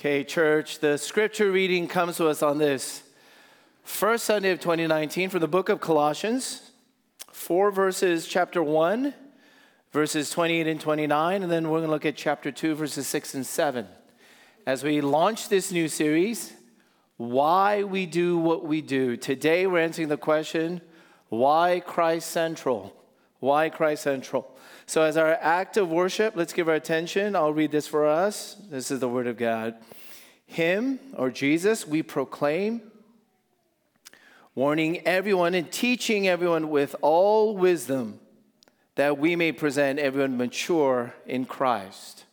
Okay, church, the scripture reading comes to us on this first Sunday of 2019 from the book of Colossians, four verses, chapter 1, verses 28 and 29, and then we're going to look at chapter 2, verses 6 and 7. As we launch this new series, why we do what we do. Today we're answering the question, why Christ Central? Why Christ Central? So, as our act of worship, let's give our attention. I'll read this for us. This is the Word of God. Him, or Jesus, we proclaim, warning everyone and teaching everyone with all wisdom, that we may present everyone mature in Christ.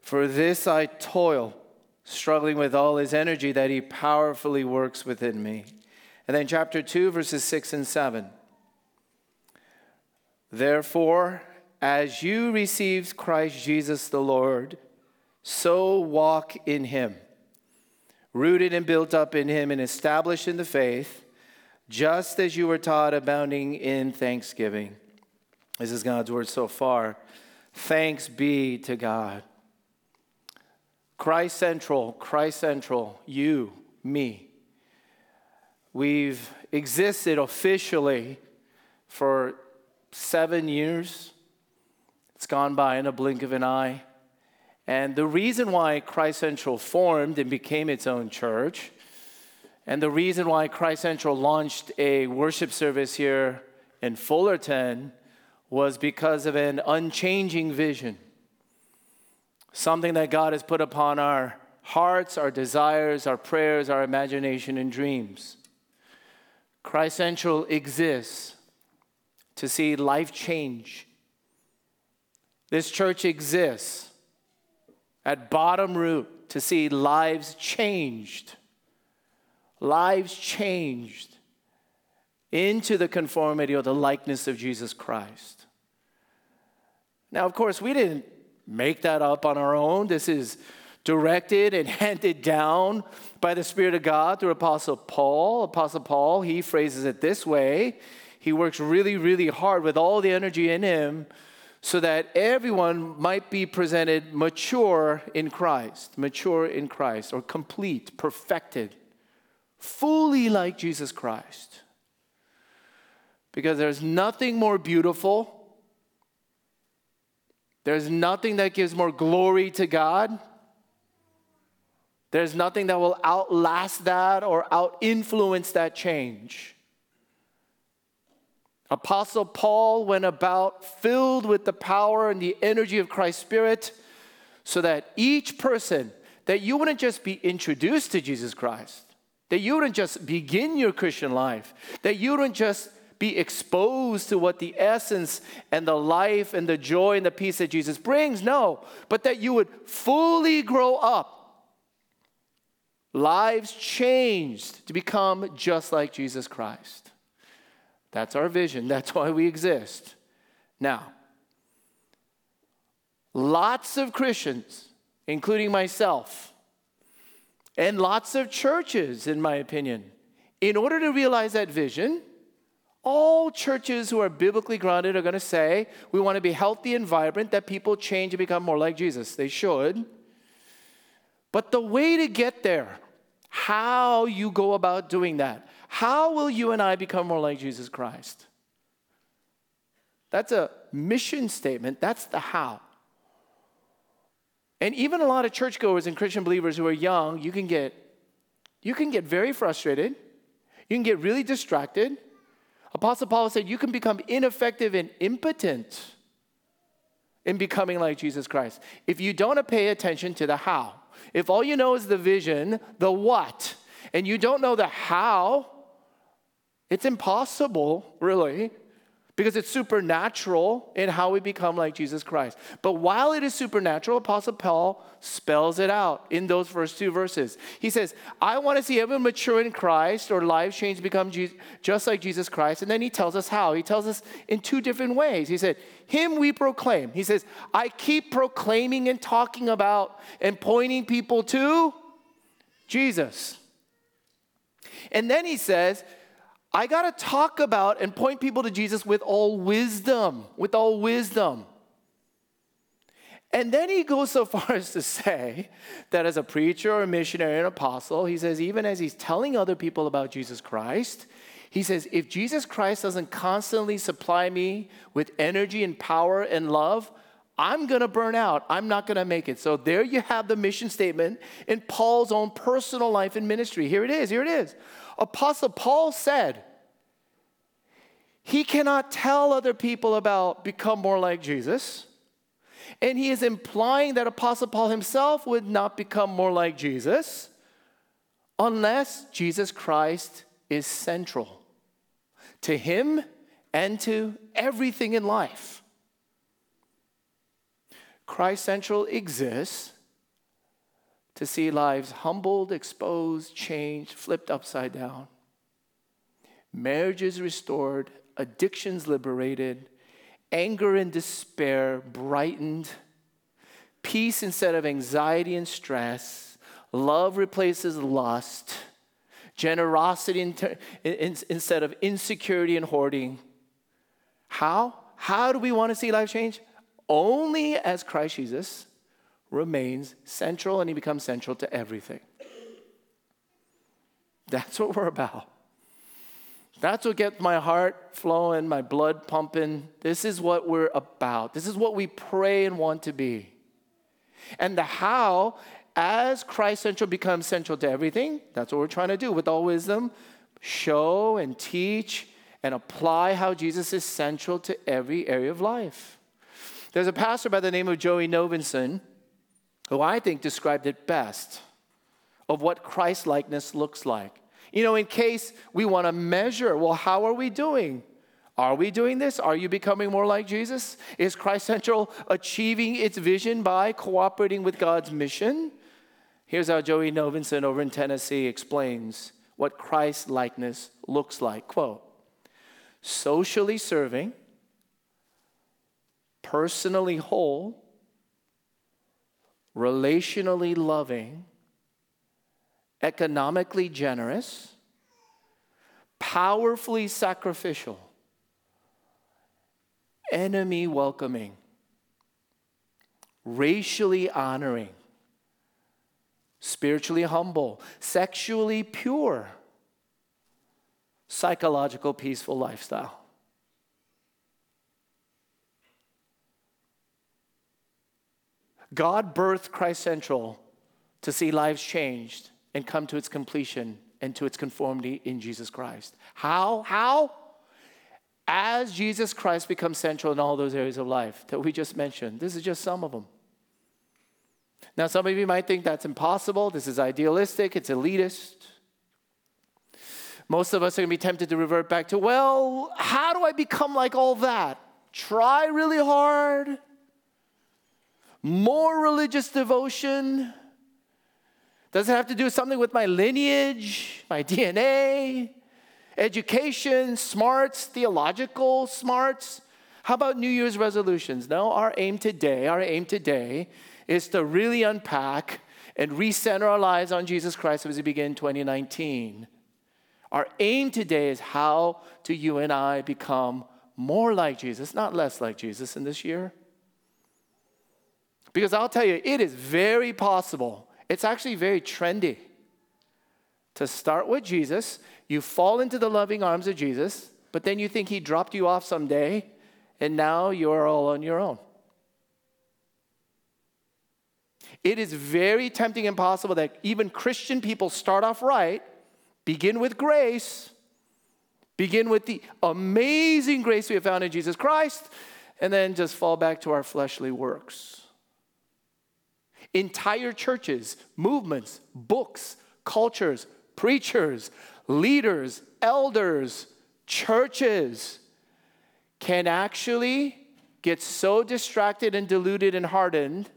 For this I toil, struggling with all his energy that he powerfully works within me. And then, chapter 2, verses 6 and 7. Therefore, as you received Christ Jesus the Lord, so walk in him, rooted and built up in him and established in the faith, just as you were taught, abounding in thanksgiving. This is God's word so far. Thanks be to God. Christ Central, Christ Central, you, me. We've existed officially for seven years. It's gone by in a blink of an eye. And the reason why Christ Central formed and became its own church, and the reason why Christ Central launched a worship service here in Fullerton was because of an unchanging vision. Something that God has put upon our hearts, our desires, our prayers, our imagination, and dreams. Christ Central exists to see life change. This church exists at bottom root to see lives changed. Lives changed into the conformity or the likeness of Jesus Christ. Now, of course, we didn't make that up on our own. This is directed and handed down by the Spirit of God through Apostle Paul. Apostle Paul, he phrases it this way he works really, really hard with all the energy in him so that everyone might be presented mature in Christ, mature in Christ, or complete, perfected, fully like Jesus Christ. Because there's nothing more beautiful, there's nothing that gives more glory to God. There's nothing that will outlast that or out influence that change. Apostle Paul went about filled with the power and the energy of Christ's Spirit so that each person, that you wouldn't just be introduced to Jesus Christ, that you wouldn't just begin your Christian life, that you wouldn't just be exposed to what the essence and the life and the joy and the peace that Jesus brings. No, but that you would fully grow up. Lives changed to become just like Jesus Christ. That's our vision. That's why we exist. Now, lots of Christians, including myself, and lots of churches, in my opinion, in order to realize that vision, all churches who are biblically grounded are going to say we want to be healthy and vibrant, that people change and become more like Jesus. They should. But the way to get there, how you go about doing that, how will you and I become more like Jesus Christ? That's a mission statement. That's the how. And even a lot of churchgoers and Christian believers who are young, you can get you can get very frustrated. You can get really distracted. Apostle Paul said you can become ineffective and impotent in becoming like Jesus Christ if you don't pay attention to the how. If all you know is the vision, the what, and you don't know the how, it's impossible, really, because it's supernatural in how we become like Jesus Christ. But while it is supernatural, Apostle Paul spells it out in those first two verses. He says, I want to see everyone mature in Christ or lives change, become just like Jesus Christ. And then he tells us how. He tells us in two different ways. He said, Him we proclaim. He says, I keep proclaiming and talking about and pointing people to Jesus. And then he says, I got to talk about and point people to Jesus with all wisdom, with all wisdom. And then he goes so far as to say that as a preacher or a missionary and apostle, he says, even as he's telling other people about Jesus Christ, he says, if Jesus Christ doesn't constantly supply me with energy and power and love, I'm gonna burn out. I'm not gonna make it. So there you have the mission statement in Paul's own personal life and ministry. Here it is, here it is. Apostle Paul said, he cannot tell other people about become more like Jesus. And he is implying that Apostle Paul himself would not become more like Jesus unless Jesus Christ is central to him and to everything in life. Christ Central exists to see lives humbled, exposed, changed, flipped upside down, marriages restored, addictions liberated, anger and despair brightened, peace instead of anxiety and stress, love replaces lust, generosity instead of insecurity and hoarding. How? How do we want to see life change? Only as Christ Jesus remains central and he becomes central to everything. That's what we're about. That's what gets my heart flowing, my blood pumping. This is what we're about. This is what we pray and want to be. And the how, as Christ central becomes central to everything, that's what we're trying to do with all wisdom show and teach and apply how Jesus is central to every area of life. There's a pastor by the name of Joey Novenson who I think described it best of what Christ likeness looks like. You know, in case we want to measure, well, how are we doing? Are we doing this? Are you becoming more like Jesus? Is Christ Central achieving its vision by cooperating with God's mission? Here's how Joey Novenson over in Tennessee explains what Christ likeness looks like. Quote Socially serving, personally whole, relationally loving, economically generous, powerfully sacrificial, enemy welcoming, racially honoring, spiritually humble, sexually pure, psychological peaceful lifestyle. God birthed Christ Central to see lives changed and come to its completion and to its conformity in Jesus Christ. How? How? As Jesus Christ becomes central in all those areas of life that we just mentioned. This is just some of them. Now, some of you might think that's impossible. This is idealistic, it's elitist. Most of us are going to be tempted to revert back to, well, how do I become like all that? Try really hard, more religious devotion, does it have to do something with my lineage, my DNA, education, smarts, theological smarts? How about New Year's resolutions? No, our aim today, our aim today is to really unpack and recenter our lives on Jesus Christ as we begin 2019. Our aim today is how do you and I become more like Jesus, not less like Jesus in this year? Because I'll tell you, it is very possible it's actually very trendy to start with Jesus. You fall into the loving arms of Jesus, but then you think he dropped you off someday, and now you're all on your own. It is very tempting and possible that even Christian people start off right, begin with grace, begin with the amazing grace we have found in Jesus Christ, and then just fall back to our fleshly works. Entire churches, movements, books, cultures, preachers, leaders, elders, churches can actually get so distracted and deluded and hardened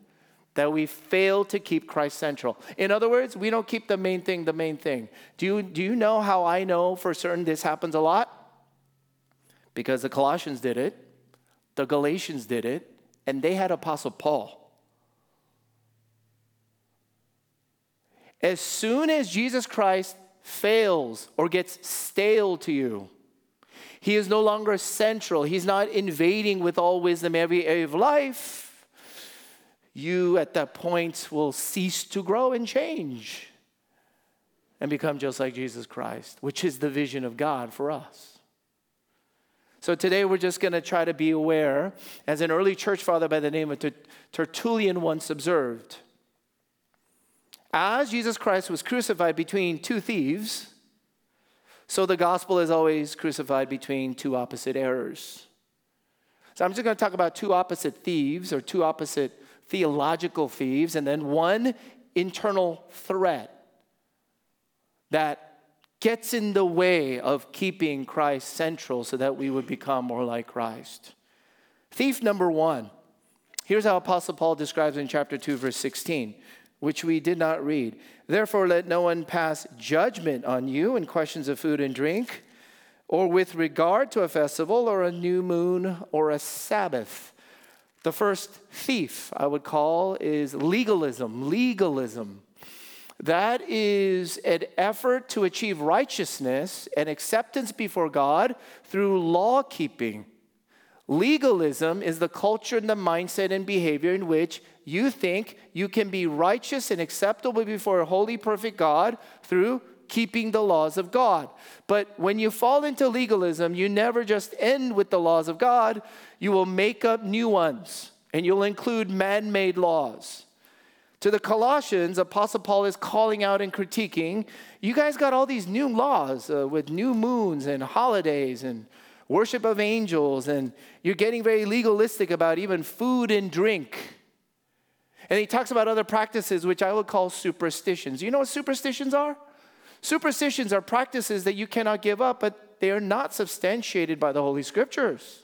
that we fail to keep Christ central. In other words, we don't keep the main thing the main thing. Do you, do you know how I know for certain this happens a lot? Because the Colossians did it, the Galatians did it, and they had Apostle Paul. As soon as Jesus Christ fails or gets stale to you, he is no longer central. He's not invading with all wisdom every area of life. you at that point will cease to grow and change and become just like Jesus Christ, which is the vision of God for us. So today we're just going to try to be aware, as an early church father by the name of Tertullian once observed. As Jesus Christ was crucified between two thieves, so the gospel is always crucified between two opposite errors. So I'm just going to talk about two opposite thieves or two opposite theological thieves, and then one internal threat that gets in the way of keeping Christ central so that we would become more like Christ. Thief number one. Here's how Apostle Paul describes in chapter 2, verse 16, which we did not read. Therefore, let no one pass judgment on you in questions of food and drink, or with regard to a festival, or a new moon, or a Sabbath the first thief, I would call, is legalism. Legalism. That is an effort to achieve righteousness and acceptance before God through law keeping. Legalism is the culture and the mindset and behavior in which you think you can be righteous and acceptable before a holy, perfect God through keeping the laws of God. But when you fall into legalism, you never just end with the laws of God, you will make up new ones and you'll include man made laws. To the Colossians, Apostle Paul is calling out and critiquing you guys got all these new laws uh, with new moons and holidays and worship of angels, and you're getting very legalistic about even food and drink. And he talks about other practices, which I would call superstitions. You know what superstitions are? Superstitions are practices that you cannot give up, but they are not substantiated by the Holy Scriptures.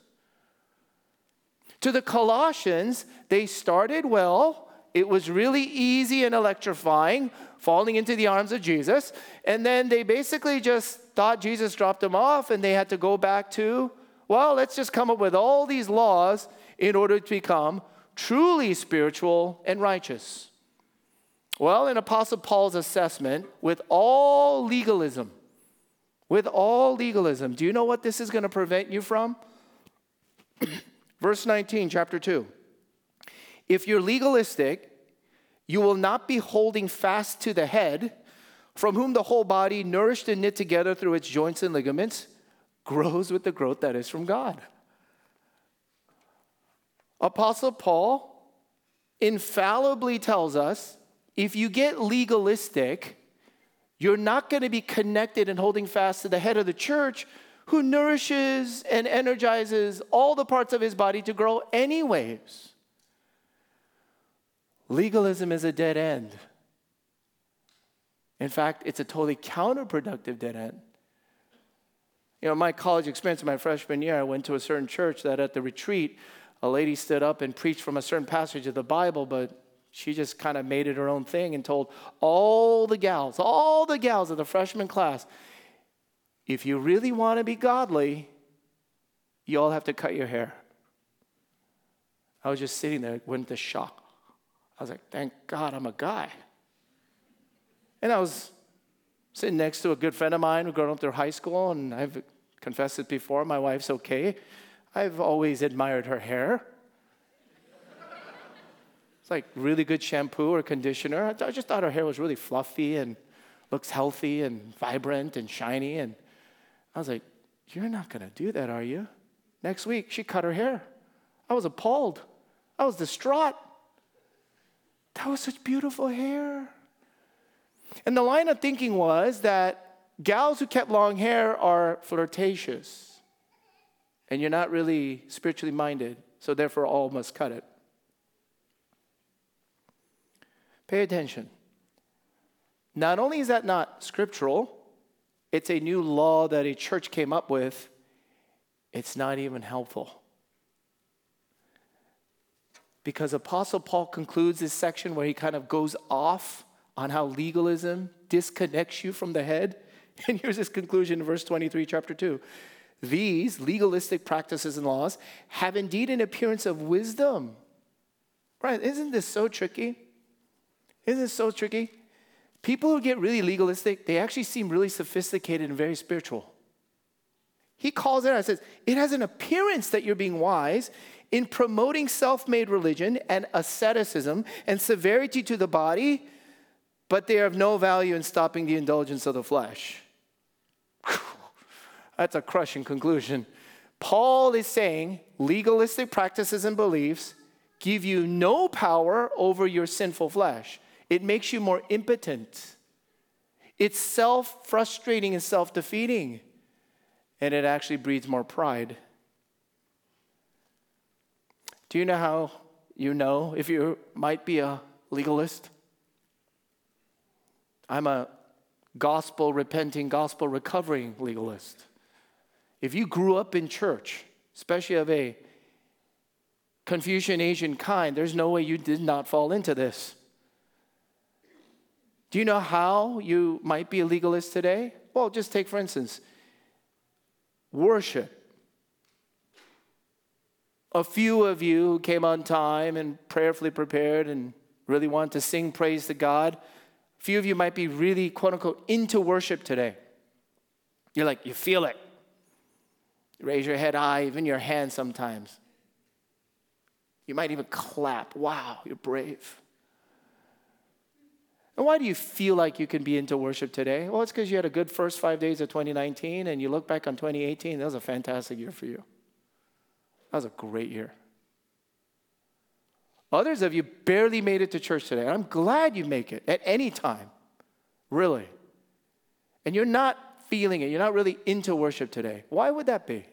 To the Colossians, they started well. It was really easy and electrifying, falling into the arms of Jesus. And then they basically just thought Jesus dropped them off and they had to go back to, well, let's just come up with all these laws in order to become truly spiritual and righteous. Well, in Apostle Paul's assessment, with all legalism, with all legalism, do you know what this is going to prevent you from? Verse 19, chapter 2. If you're legalistic, you will not be holding fast to the head, from whom the whole body, nourished and knit together through its joints and ligaments, grows with the growth that is from God. Apostle Paul infallibly tells us if you get legalistic, you're not going to be connected and holding fast to the head of the church who nourishes and energizes all the parts of his body to grow, anyways. Legalism is a dead end. In fact, it's a totally counterproductive dead end. You know, my college experience, my freshman year, I went to a certain church that at the retreat, a lady stood up and preached from a certain passage of the Bible, but she just kind of made it her own thing and told all the gals, all the gals of the freshman class, if you really want to be godly, you all have to cut your hair. I was just sitting there, went into shock. I was like, thank God I'm a guy. And I was sitting next to a good friend of mine who grew up through high school, and I've confessed it before. My wife's okay. I've always admired her hair. it's like really good shampoo or conditioner. I just thought her hair was really fluffy and looks healthy and vibrant and shiny. And I was like, You're not going to do that, are you? Next week, she cut her hair. I was appalled. I was distraught. That was such beautiful hair. And the line of thinking was that gals who kept long hair are flirtatious, and you're not really spiritually minded, so therefore all must cut it. Pay attention. Not only is that not scriptural, it's a new law that a church came up with. It's not even helpful. Because Apostle Paul concludes this section where he kind of goes off on how legalism disconnects you from the head. And here's his conclusion in verse 23, chapter 2. These legalistic practices and laws have indeed an appearance of wisdom. Right? Isn't this so tricky? Isn't this so tricky? People who get really legalistic, they actually seem really sophisticated and very spiritual. He calls it out and says, It has an appearance that you're being wise. In promoting self made religion and asceticism and severity to the body, but they are of no value in stopping the indulgence of the flesh. That's a crushing conclusion. Paul is saying legalistic practices and beliefs give you no power over your sinful flesh, it makes you more impotent. It's self frustrating and self defeating, and it actually breeds more pride. Do you know how you know if you might be a legalist? I'm a gospel repenting, gospel recovering legalist. If you grew up in church, especially of a Confucian Asian kind, there's no way you did not fall into this. Do you know how you might be a legalist today? Well, just take, for instance, worship. A few of you who came on time and prayerfully prepared and really want to sing praise to God, a few of you might be really, quote unquote, into worship today. You're like, you feel it. You raise your head high, even your hand sometimes. You might even clap. Wow, you're brave. And why do you feel like you can be into worship today? Well, it's because you had a good first five days of 2019 and you look back on 2018, that was a fantastic year for you. That was a great year. Others of you barely made it to church today. and I'm glad you make it at any time, really. And you're not feeling it, you're not really into worship today. Why would that be?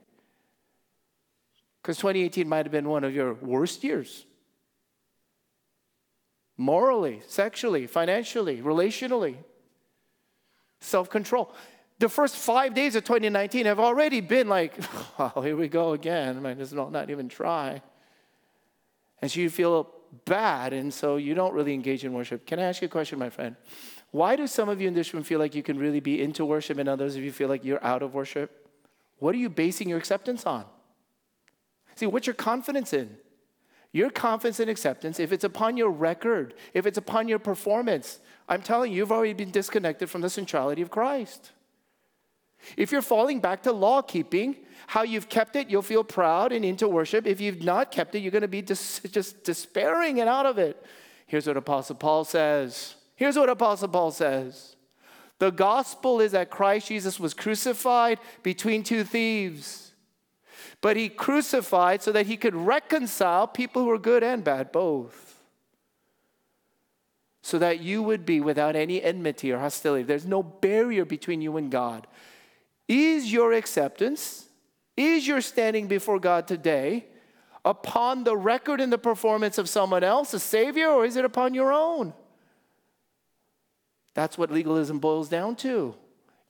Because 2018 might have been one of your worst years. Morally, sexually, financially, relationally, self control the first five days of 2019 have already been like, oh, here we go again. I might as well not even try. And so you feel bad, and so you don't really engage in worship. Can I ask you a question, my friend? Why do some of you in this room feel like you can really be into worship, and others of you feel like you're out of worship? What are you basing your acceptance on? See, what's your confidence in? Your confidence and acceptance, if it's upon your record, if it's upon your performance, I'm telling you, you've already been disconnected from the centrality of Christ. If you're falling back to law keeping, how you've kept it, you'll feel proud and into worship. If you've not kept it, you're going to be dis- just despairing and out of it. Here's what Apostle Paul says. Here's what Apostle Paul says The gospel is that Christ Jesus was crucified between two thieves. But he crucified so that he could reconcile people who are good and bad, both. So that you would be without any enmity or hostility. There's no barrier between you and God. Is your acceptance, is your standing before God today upon the record and the performance of someone else, a Savior, or is it upon your own? That's what legalism boils down to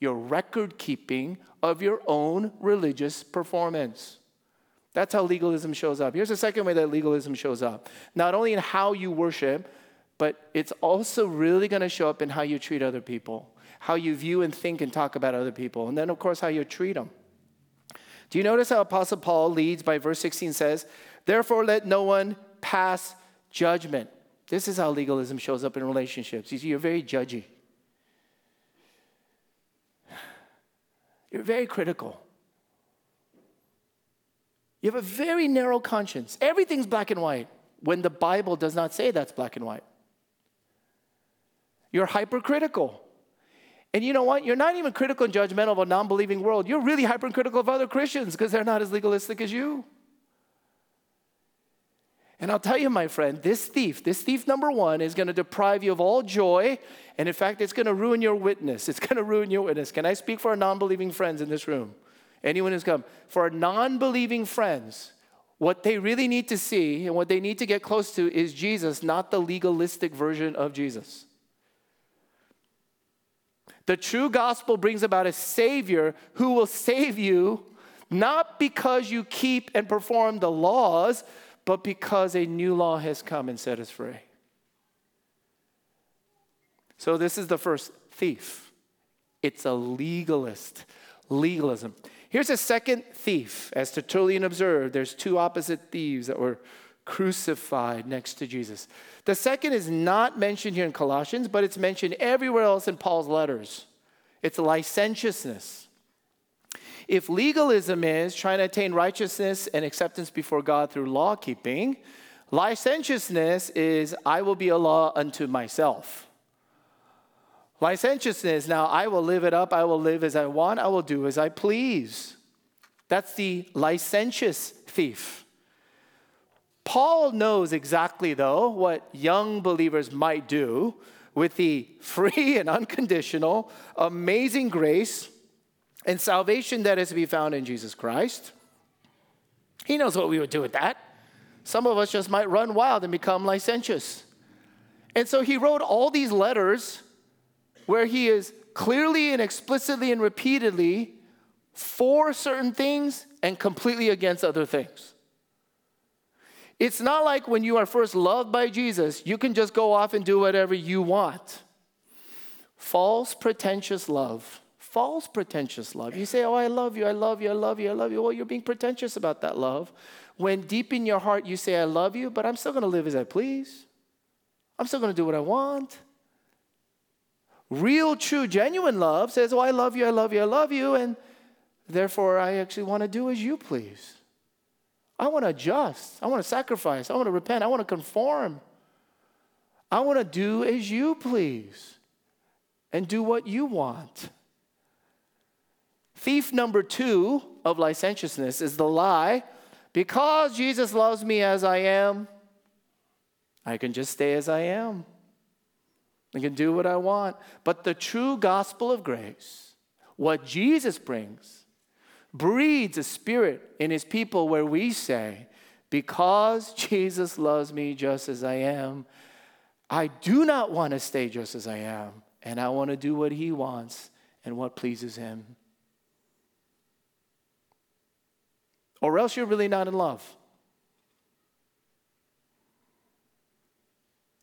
your record keeping of your own religious performance. That's how legalism shows up. Here's the second way that legalism shows up not only in how you worship, but it's also really going to show up in how you treat other people how you view and think and talk about other people, and then, of course, how you treat them. Do you notice how Apostle Paul leads by verse 16 says, Therefore, let no one pass judgment. This is how legalism shows up in relationships. You see, you're very judgy, you're very critical. You have a very narrow conscience. Everything's black and white when the Bible does not say that's black and white. You're hypercritical. And you know what? You're not even critical and judgmental of a non believing world. You're really hypercritical of other Christians because they're not as legalistic as you. And I'll tell you, my friend, this thief, this thief number one, is going to deprive you of all joy. And in fact, it's going to ruin your witness. It's going to ruin your witness. Can I speak for our non believing friends in this room? Anyone who's come? For our non believing friends, what they really need to see and what they need to get close to is Jesus, not the legalistic version of Jesus. The true gospel brings about a Savior who will save you not because you keep and perform the laws, but because a new law has come and set us free. So, this is the first thief. It's a legalist. Legalism. Here's a second thief. As Tertullian observed, there's two opposite thieves that were crucified next to Jesus. The second is not mentioned here in Colossians, but it's mentioned everywhere else in Paul's letters. It's licentiousness. If legalism is trying to attain righteousness and acceptance before God through law keeping, licentiousness is I will be a law unto myself. Licentiousness, now I will live it up, I will live as I want, I will do as I please. That's the licentious thief. Paul knows exactly, though, what young believers might do with the free and unconditional, amazing grace and salvation that is to be found in Jesus Christ. He knows what we would do with that. Some of us just might run wild and become licentious. And so he wrote all these letters where he is clearly and explicitly and repeatedly for certain things and completely against other things. It's not like when you are first loved by Jesus, you can just go off and do whatever you want. False, pretentious love. False, pretentious love. You say, Oh, I love you, I love you, I love you, I love you. Well, you're being pretentious about that love. When deep in your heart you say, I love you, but I'm still gonna live as I please. I'm still gonna do what I want. Real, true, genuine love says, Oh, I love you, I love you, I love you, and therefore I actually want to do as you please. I want to adjust. I want to sacrifice. I want to repent. I want to conform. I want to do as you please and do what you want. Thief number two of licentiousness is the lie because Jesus loves me as I am, I can just stay as I am. I can do what I want. But the true gospel of grace, what Jesus brings, breeds a spirit in his people where we say, Because Jesus loves me just as I am, I do not want to stay just as I am, and I want to do what he wants and what pleases him. Or else you're really not in love.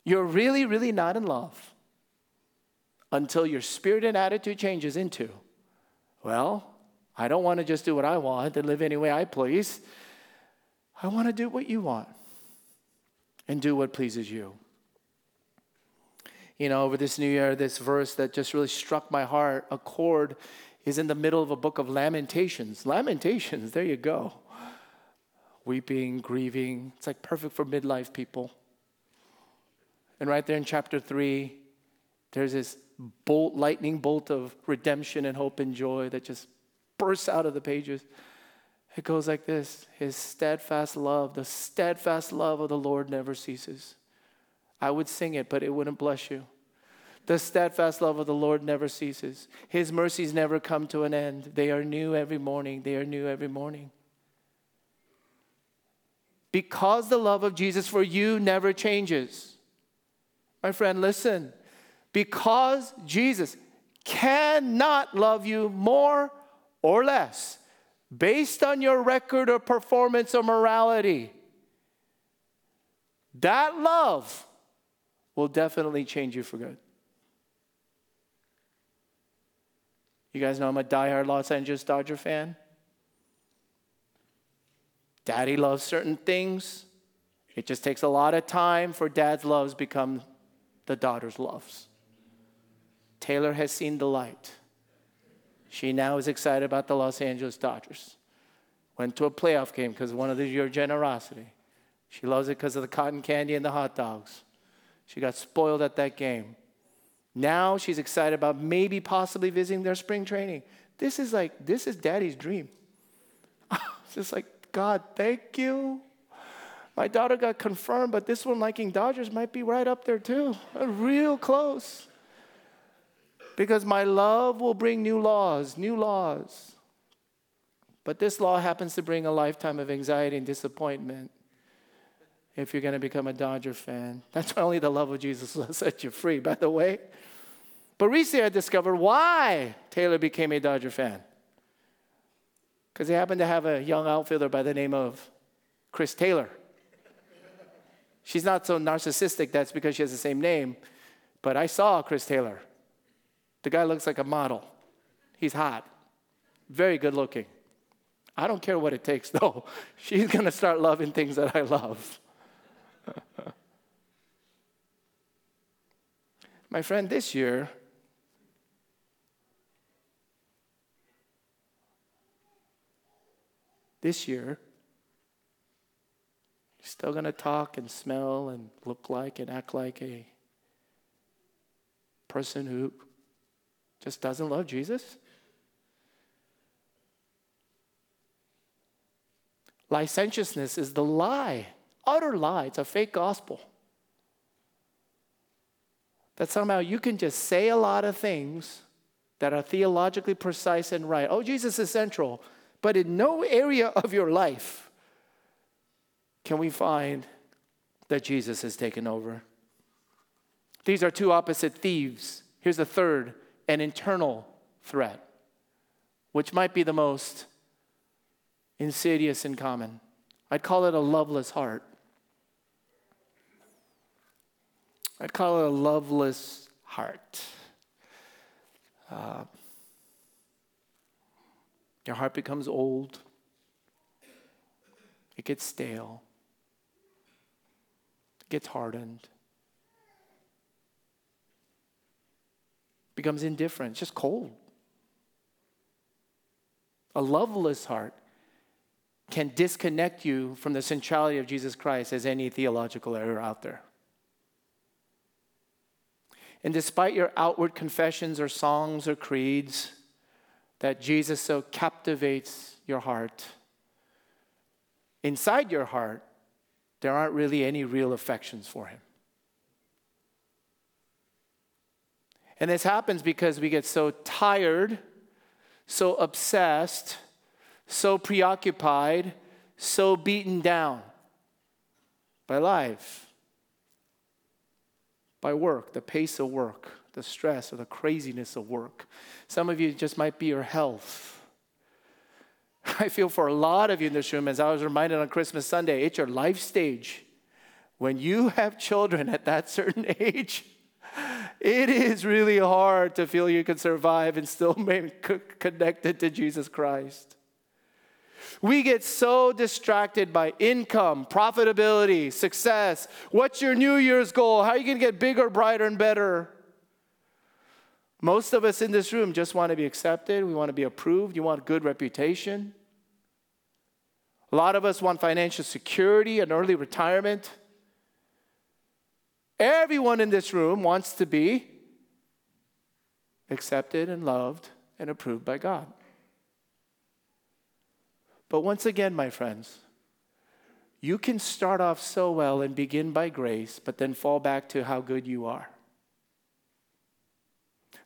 You're really, really not in love until your spirit and attitude changes into, well, I don't want to just do what I want and live any way I please. I want to do what you want and do what pleases you. You know, over this new year, this verse that just really struck my heart, a chord, is in the middle of a book of Lamentations. Lamentations, there you go. Weeping, grieving. It's like perfect for midlife people. And right there in chapter 3, there's this bolt, lightning bolt of redemption and hope and joy that just bursts out of the pages. It goes like this His steadfast love, the steadfast love of the Lord never ceases. I would sing it, but it wouldn't bless you. The steadfast love of the Lord never ceases. His mercies never come to an end. They are new every morning. They are new every morning. Because the love of Jesus for you never changes. My friend, listen because Jesus cannot love you more or less based on your record of performance or morality. That love will definitely change you for good. You guys know I'm a diehard Los Angeles Dodger fan. Daddy loves certain things. It just takes a lot of time for dad's loves become the daughter's loves. Taylor has seen the light. She now is excited about the Los Angeles Dodgers. Went to a playoff game because of one of the, your generosity. She loves it because of the cotton candy and the hot dogs. She got spoiled at that game. Now she's excited about maybe possibly visiting their spring training. This is like, this is daddy's dream. just like, God, thank you. My daughter got confirmed, but this one liking Dodgers might be right up there too. Real close. Because my love will bring new laws, new laws. But this law happens to bring a lifetime of anxiety and disappointment if you're going to become a Dodger fan. That's only the love of Jesus will set you free, by the way. But recently I discovered why Taylor became a Dodger fan. Because he happened to have a young outfielder by the name of Chris Taylor. She's not so narcissistic, that's because she has the same name. But I saw Chris Taylor the guy looks like a model. He's hot, very good looking. I don't care what it takes, though. She's going to start loving things that I love. My friend, this year, this year, you're still going to talk and smell and look like and act like a person who just doesn't love Jesus? Licentiousness is the lie, utter lie. It's a fake gospel. That somehow you can just say a lot of things that are theologically precise and right. Oh, Jesus is central. But in no area of your life can we find that Jesus has taken over. These are two opposite thieves. Here's a third an internal threat, which might be the most insidious and common. I'd call it a loveless heart. I'd call it a loveless heart. Uh, your heart becomes old, it gets stale, it gets hardened, becomes indifferent, it's just cold. A loveless heart can disconnect you from the centrality of Jesus Christ as any theological error out there. And despite your outward confessions or songs or creeds, that Jesus so captivates your heart, inside your heart, there aren't really any real affections for him. And this happens because we get so tired, so obsessed, so preoccupied, so beaten down by life, by work, the pace of work, the stress or the craziness of work. Some of you just might be your health. I feel for a lot of you in this room, as I was reminded on Christmas Sunday, it's your life stage. When you have children at that certain age, it is really hard to feel you can survive and still remain connected to Jesus Christ. We get so distracted by income, profitability, success. What's your New Year's goal? How are you going to get bigger, brighter, and better? Most of us in this room just want to be accepted. We want to be approved. You want a good reputation. A lot of us want financial security and early retirement. Everyone in this room wants to be accepted and loved and approved by God. But once again, my friends, you can start off so well and begin by grace, but then fall back to how good you are.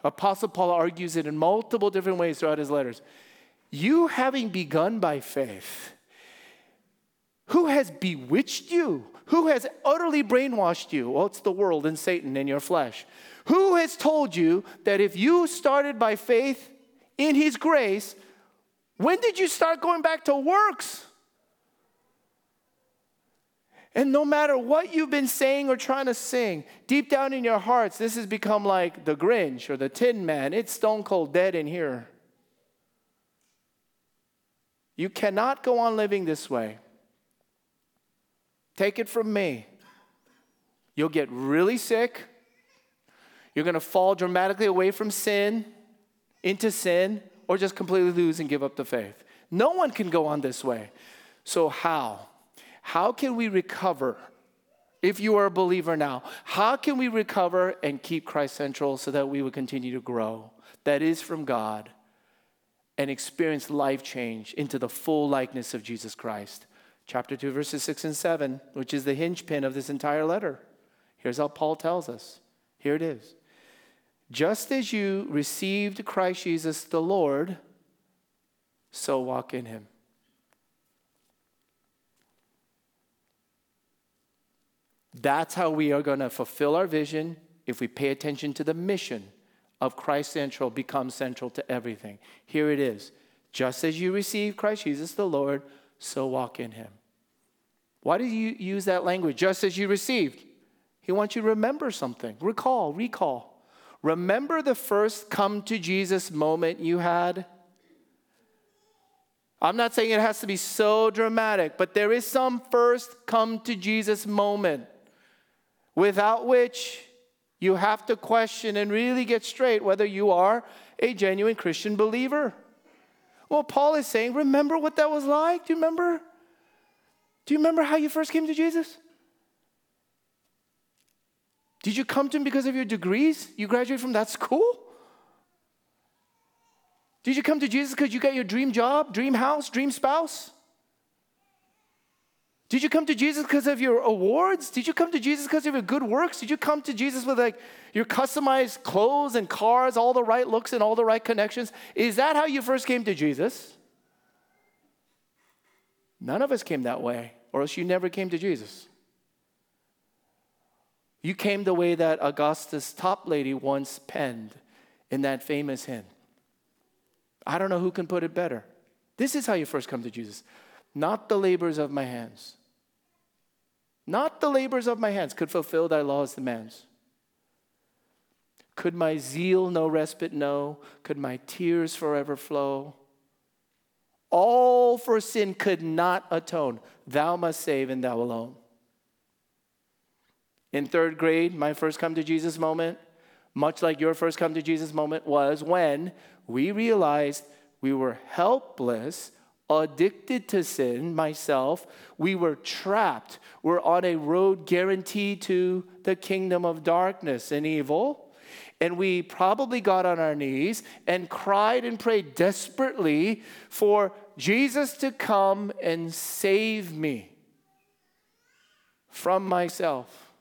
Apostle Paul argues it in multiple different ways throughout his letters. You having begun by faith, who has bewitched you? Who has utterly brainwashed you? Well, it's the world and Satan in your flesh. Who has told you that if you started by faith in his grace, when did you start going back to works? And no matter what you've been saying or trying to sing, deep down in your hearts, this has become like the Grinch or the Tin Man. It's stone cold dead in here. You cannot go on living this way. Take it from me. You'll get really sick. You're going to fall dramatically away from sin into sin or just completely lose and give up the faith. No one can go on this way. So, how? How can we recover if you are a believer now? How can we recover and keep Christ central so that we would continue to grow? That is from God and experience life change into the full likeness of Jesus Christ. Chapter 2, verses 6 and 7, which is the hinge pin of this entire letter. Here's how Paul tells us. Here it is. Just as you received Christ Jesus the Lord, so walk in him. That's how we are going to fulfill our vision if we pay attention to the mission of Christ Central become central to everything. Here it is. Just as you receive Christ Jesus the Lord, so walk in him. Why do you use that language? Just as you received. He wants you to remember something. Recall, recall. Remember the first come to Jesus moment you had? I'm not saying it has to be so dramatic, but there is some first come to Jesus moment without which you have to question and really get straight whether you are a genuine Christian believer. Well, Paul is saying, remember what that was like? Do you remember? Do you remember how you first came to Jesus? Did you come to him because of your degrees? You graduated from that school? Did you come to Jesus because you got your dream job, dream house, dream spouse? Did you come to Jesus because of your awards? Did you come to Jesus because of your good works? Did you come to Jesus with like your customized clothes and cars, all the right looks and all the right connections? Is that how you first came to Jesus? None of us came that way, or else you never came to Jesus. You came the way that Augustus Toplady once penned in that famous hymn. I don't know who can put it better. This is how you first come to Jesus. Not the labors of my hands. Not the labors of my hands could fulfill thy law's demands. Could my zeal no respite know? Could my tears forever flow? All for sin could not atone. Thou must save and thou alone. In third grade, my first come to Jesus moment, much like your first come to Jesus moment, was when we realized we were helpless, addicted to sin, myself. We were trapped. We're on a road guaranteed to the kingdom of darkness and evil. And we probably got on our knees and cried and prayed desperately for Jesus to come and save me from myself,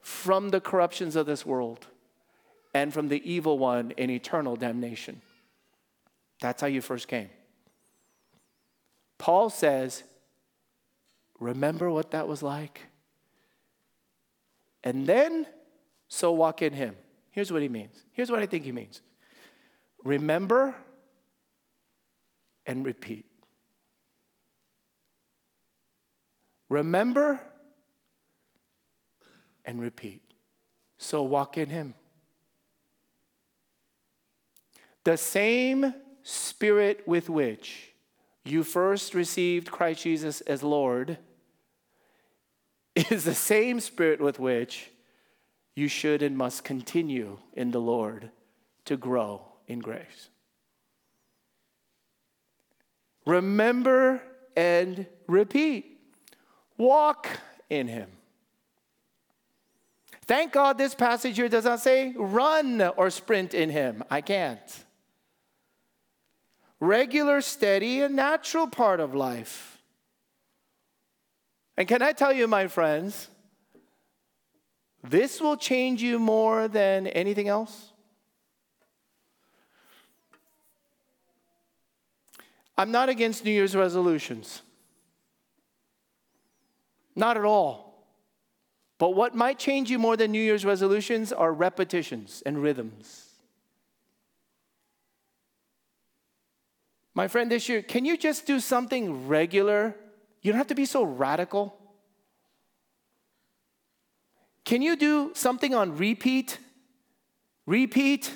from the corruptions of this world and from the evil one in eternal damnation. That's how you first came. Paul says, Remember what that was like? And then, so walk in him. Here's what he means. Here's what I think he means remember and repeat. Remember and repeat. So walk in him. The same spirit with which you first received Christ Jesus as Lord is the same spirit with which you should and must continue in the Lord to grow in grace. Remember and repeat. Walk in Him. Thank God this passage here does not say run or sprint in Him. I can't regular, steady, and natural part of life. And can I tell you, my friends, this will change you more than anything else? I'm not against New Year's resolutions. Not at all. But what might change you more than New Year's resolutions are repetitions and rhythms. My friend, this year, can you just do something regular? You don't have to be so radical. Can you do something on repeat? Repeat,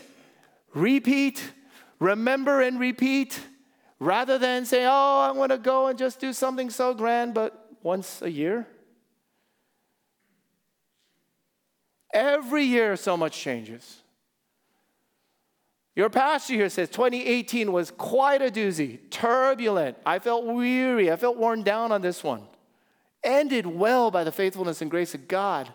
repeat, remember and repeat, rather than say, oh, I'm gonna go and just do something so grand, but once a year? Every year, so much changes. Your pastor here says 2018 was quite a doozy, turbulent. I felt weary. I felt worn down on this one. Ended well by the faithfulness and grace of God.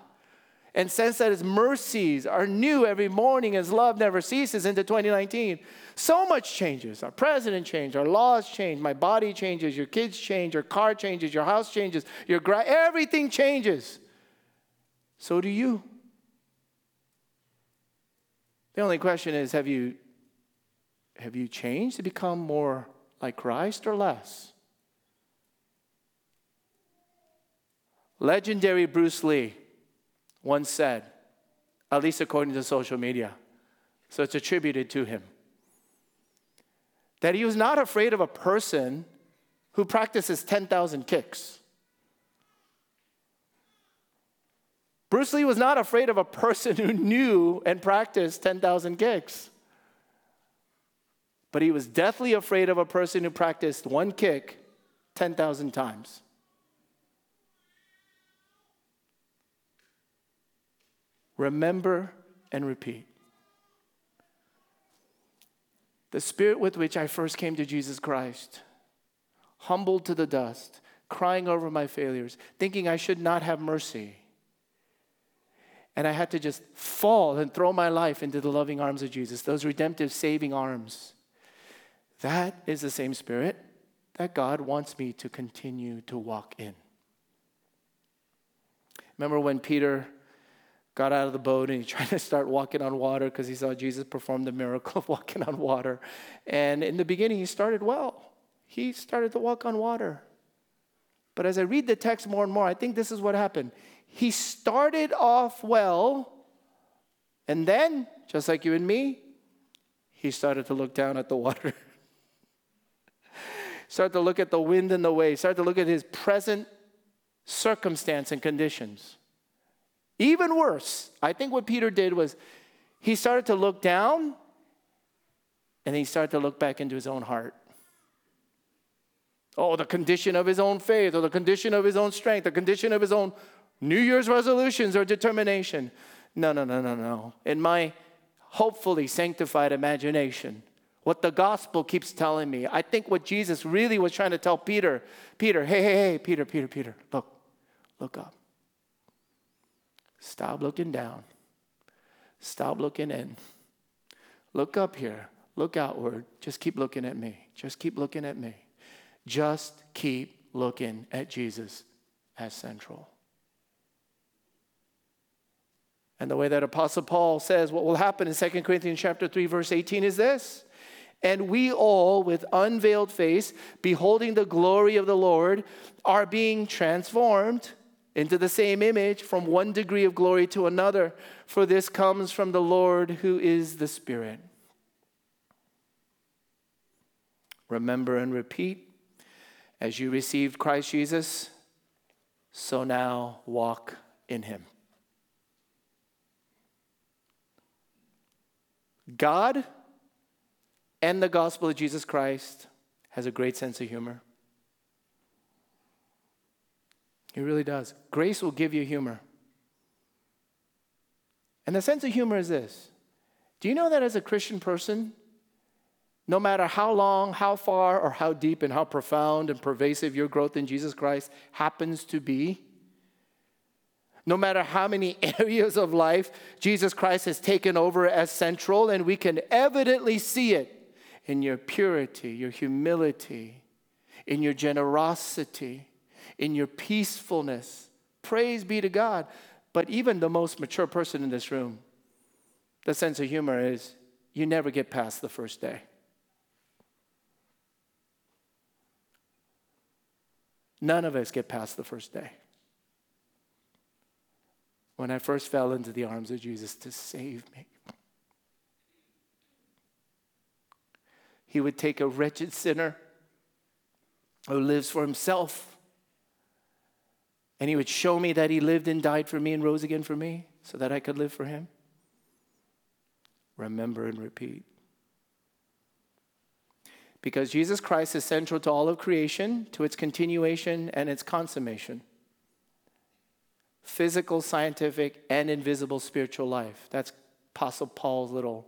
And sense that His mercies are new every morning, His love never ceases into 2019. So much changes. Our president changed, our laws change, my body changes, your kids change, your car changes, your house changes, your gra- everything changes. So do you. The only question is have you have you changed to become more like Christ or less? Legendary Bruce Lee once said, at least according to social media, so it's attributed to him, that he was not afraid of a person who practices 10,000 kicks. Bruce Lee was not afraid of a person who knew and practiced 10,000 kicks. But he was deathly afraid of a person who practiced one kick 10,000 times. Remember and repeat. The spirit with which I first came to Jesus Christ, humbled to the dust, crying over my failures, thinking I should not have mercy. And I had to just fall and throw my life into the loving arms of Jesus, those redemptive, saving arms. That is the same spirit that God wants me to continue to walk in. Remember when Peter got out of the boat and he tried to start walking on water because he saw Jesus perform the miracle of walking on water. And in the beginning, he started well. He started to walk on water. But as I read the text more and more, I think this is what happened. He started off well, and then, just like you and me, he started to look down at the water. started to look at the wind and the waves, started to look at his present circumstance and conditions. Even worse, I think what Peter did was he started to look down and he started to look back into his own heart. Oh, the condition of his own faith, or the condition of his own strength, the condition of his own New Year's resolutions or determination. No, no, no, no, no. In my hopefully sanctified imagination, what the gospel keeps telling me, I think what Jesus really was trying to tell Peter Peter, hey, hey, hey, Peter, Peter, Peter, look, look up. Stop looking down. Stop looking in. Look up here. Look outward. Just keep looking at me. Just keep looking at me. Just keep looking at Jesus as central. And the way that Apostle Paul says what will happen in 2 Corinthians chapter 3 verse 18 is this. And we all with unveiled face beholding the glory of the Lord are being transformed into the same image from one degree of glory to another, for this comes from the Lord who is the Spirit. Remember and repeat as you received Christ Jesus, so now walk in him. God and the gospel of Jesus Christ has a great sense of humor. He really does. Grace will give you humor. And the sense of humor is this Do you know that as a Christian person, no matter how long, how far, or how deep and how profound and pervasive your growth in Jesus Christ happens to be, no matter how many areas of life Jesus Christ has taken over as central, and we can evidently see it in your purity, your humility, in your generosity, in your peacefulness. Praise be to God. But even the most mature person in this room, the sense of humor is you never get past the first day. None of us get past the first day. When I first fell into the arms of Jesus to save me, He would take a wretched sinner who lives for himself and he would show me that he lived and died for me and rose again for me so that I could live for him. Remember and repeat. Because Jesus Christ is central to all of creation, to its continuation and its consummation. Physical, scientific, and invisible spiritual life. That's Apostle Paul's little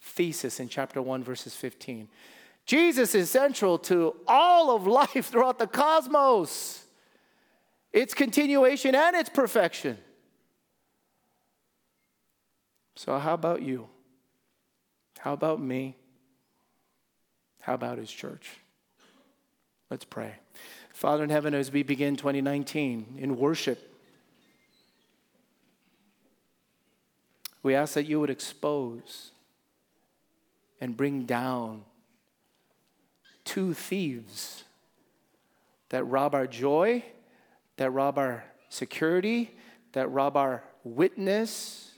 thesis in chapter 1, verses 15. Jesus is central to all of life throughout the cosmos its continuation and its perfection. So, how about you? How about me? How about his church? Let's pray. Father in heaven, as we begin 2019 in worship, we ask that you would expose and bring down two thieves that rob our joy that rob our security, that rob our witness,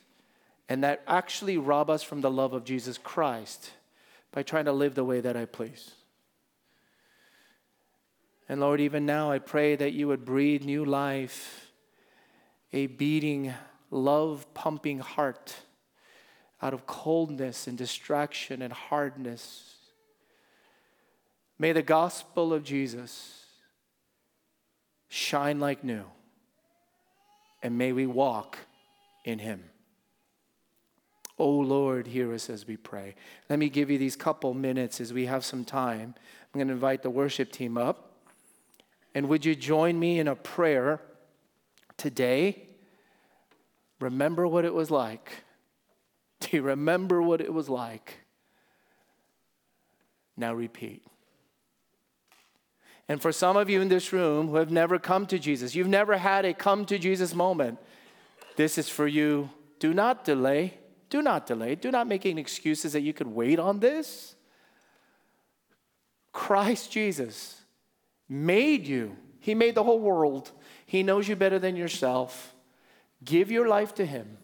and that actually rob us from the love of Jesus Christ by trying to live the way that I please. And Lord, even now I pray that you would breathe new life, a beating, love pumping heart out of coldness and distraction and hardness. May the gospel of Jesus shine like new. And may we walk in him. Oh Lord, hear us as we pray. Let me give you these couple minutes as we have some time. I'm going to invite the worship team up. And would you join me in a prayer today? Remember what it was like. Do you remember what it was like? Now repeat. And for some of you in this room who have never come to Jesus, you've never had a come to Jesus moment, this is for you. Do not delay. Do not delay. Do not make any excuses that you could wait on this. Christ Jesus made you, He made the whole world. He knows you better than yourself. Give your life to Him.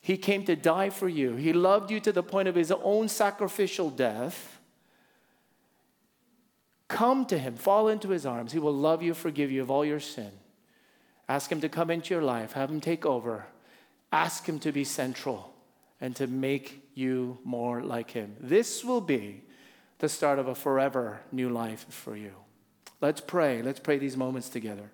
He came to die for you. He loved you to the point of His own sacrificial death. Come to Him, fall into His arms. He will love you, forgive you of all your sin. Ask Him to come into your life, have Him take over. Ask Him to be central and to make you more like Him. This will be the start of a forever new life for you. Let's pray. Let's pray these moments together.